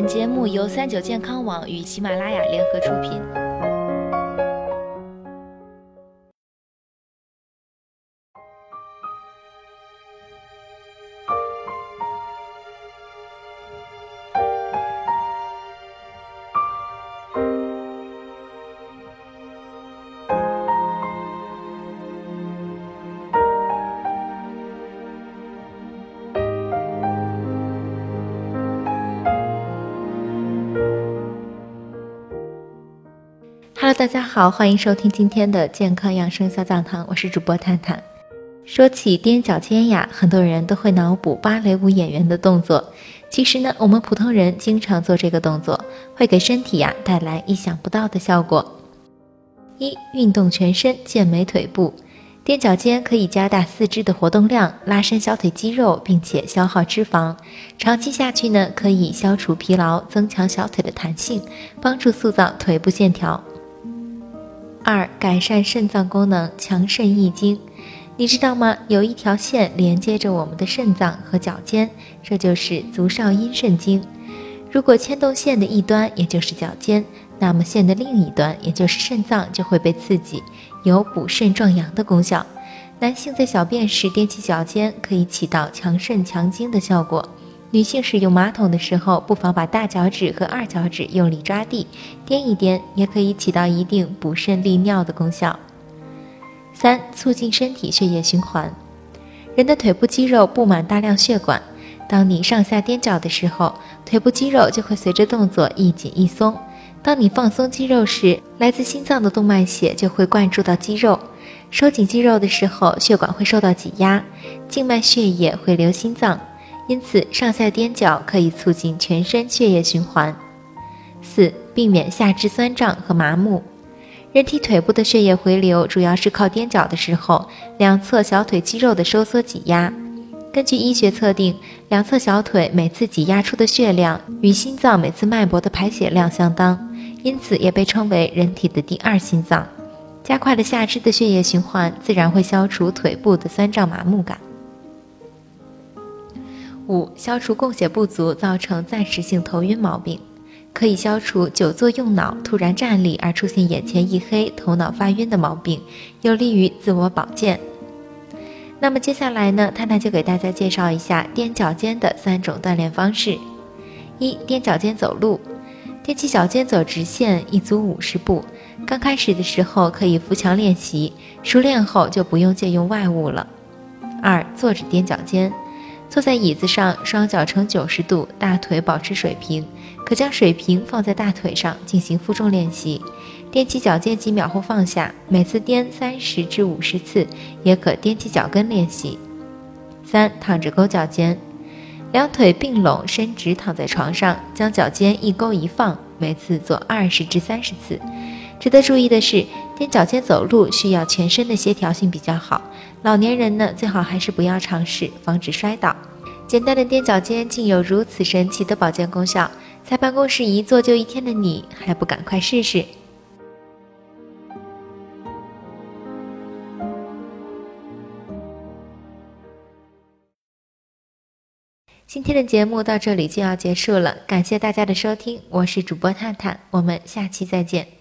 本节目由三九健康网与喜马拉雅联合出品。大家好，欢迎收听今天的健康养生小讲堂，我是主播探探。说起踮脚尖呀，很多人都会脑补芭蕾舞演员的动作。其实呢，我们普通人经常做这个动作，会给身体呀带来意想不到的效果。一、运动全身，健美腿部。踮脚尖可以加大四肢的活动量，拉伸小腿肌肉，并且消耗脂肪。长期下去呢，可以消除疲劳，增强小腿的弹性，帮助塑造腿部线条。二、改善肾脏功能，强肾益精。你知道吗？有一条线连接着我们的肾脏和脚尖，这就是足少阴肾经。如果牵动线的一端，也就是脚尖，那么线的另一端，也就是肾脏，就会被刺激，有补肾壮阳的功效。男性在小便时踮起脚尖，可以起到强肾强精的效果。女性使用马桶的时候，不妨把大脚趾和二脚趾用力抓地，掂一掂，也可以起到一定补肾利尿的功效。三、促进身体血液循环。人的腿部肌肉布满大量血管，当你上下踮脚的时候，腿部肌肉就会随着动作一紧一松。当你放松肌肉时，来自心脏的动脉血就会灌注到肌肉。收紧肌肉的时候，血管会受到挤压，静脉血液会流心脏。因此，上下踮脚可以促进全身血液循环。四、避免下肢酸胀和麻木。人体腿部的血液回流主要是靠踮脚的时候，两侧小腿肌肉的收缩挤压。根据医学测定，两侧小腿每次挤压出的血量与心脏每次脉搏的排血量相当，因此也被称为人体的第二心脏。加快了下肢的血液循环，自然会消除腿部的酸胀麻木感。五、消除供血不足造成暂时性头晕毛病，可以消除久坐用脑、突然站立而出现眼前一黑、头脑发晕的毛病，有利于自我保健。那么接下来呢，探探就给大家介绍一下踮脚尖的三种锻炼方式。一、踮脚尖走路，踮起脚尖走直线，一组五十步。刚开始的时候可以扶墙练习，熟练后就不用借用外物了。二、坐着踮脚尖。坐在椅子上，双脚呈九十度，大腿保持水平，可将水平放在大腿上进行负重练习。踮起脚尖几秒后放下，每次踮三十至五十次，也可踮起脚跟练习。三、躺着勾脚尖，两腿并拢伸直躺在床上，将脚尖一勾一放，每次做二十至三十次。值得注意的是，踮脚尖走路需要全身的协调性比较好。老年人呢，最好还是不要尝试，防止摔倒。简单的踮脚尖竟有如此神奇的保健功效，在办公室一坐就一天的你，还不赶快试试？今天的节目到这里就要结束了，感谢大家的收听，我是主播探探，我们下期再见。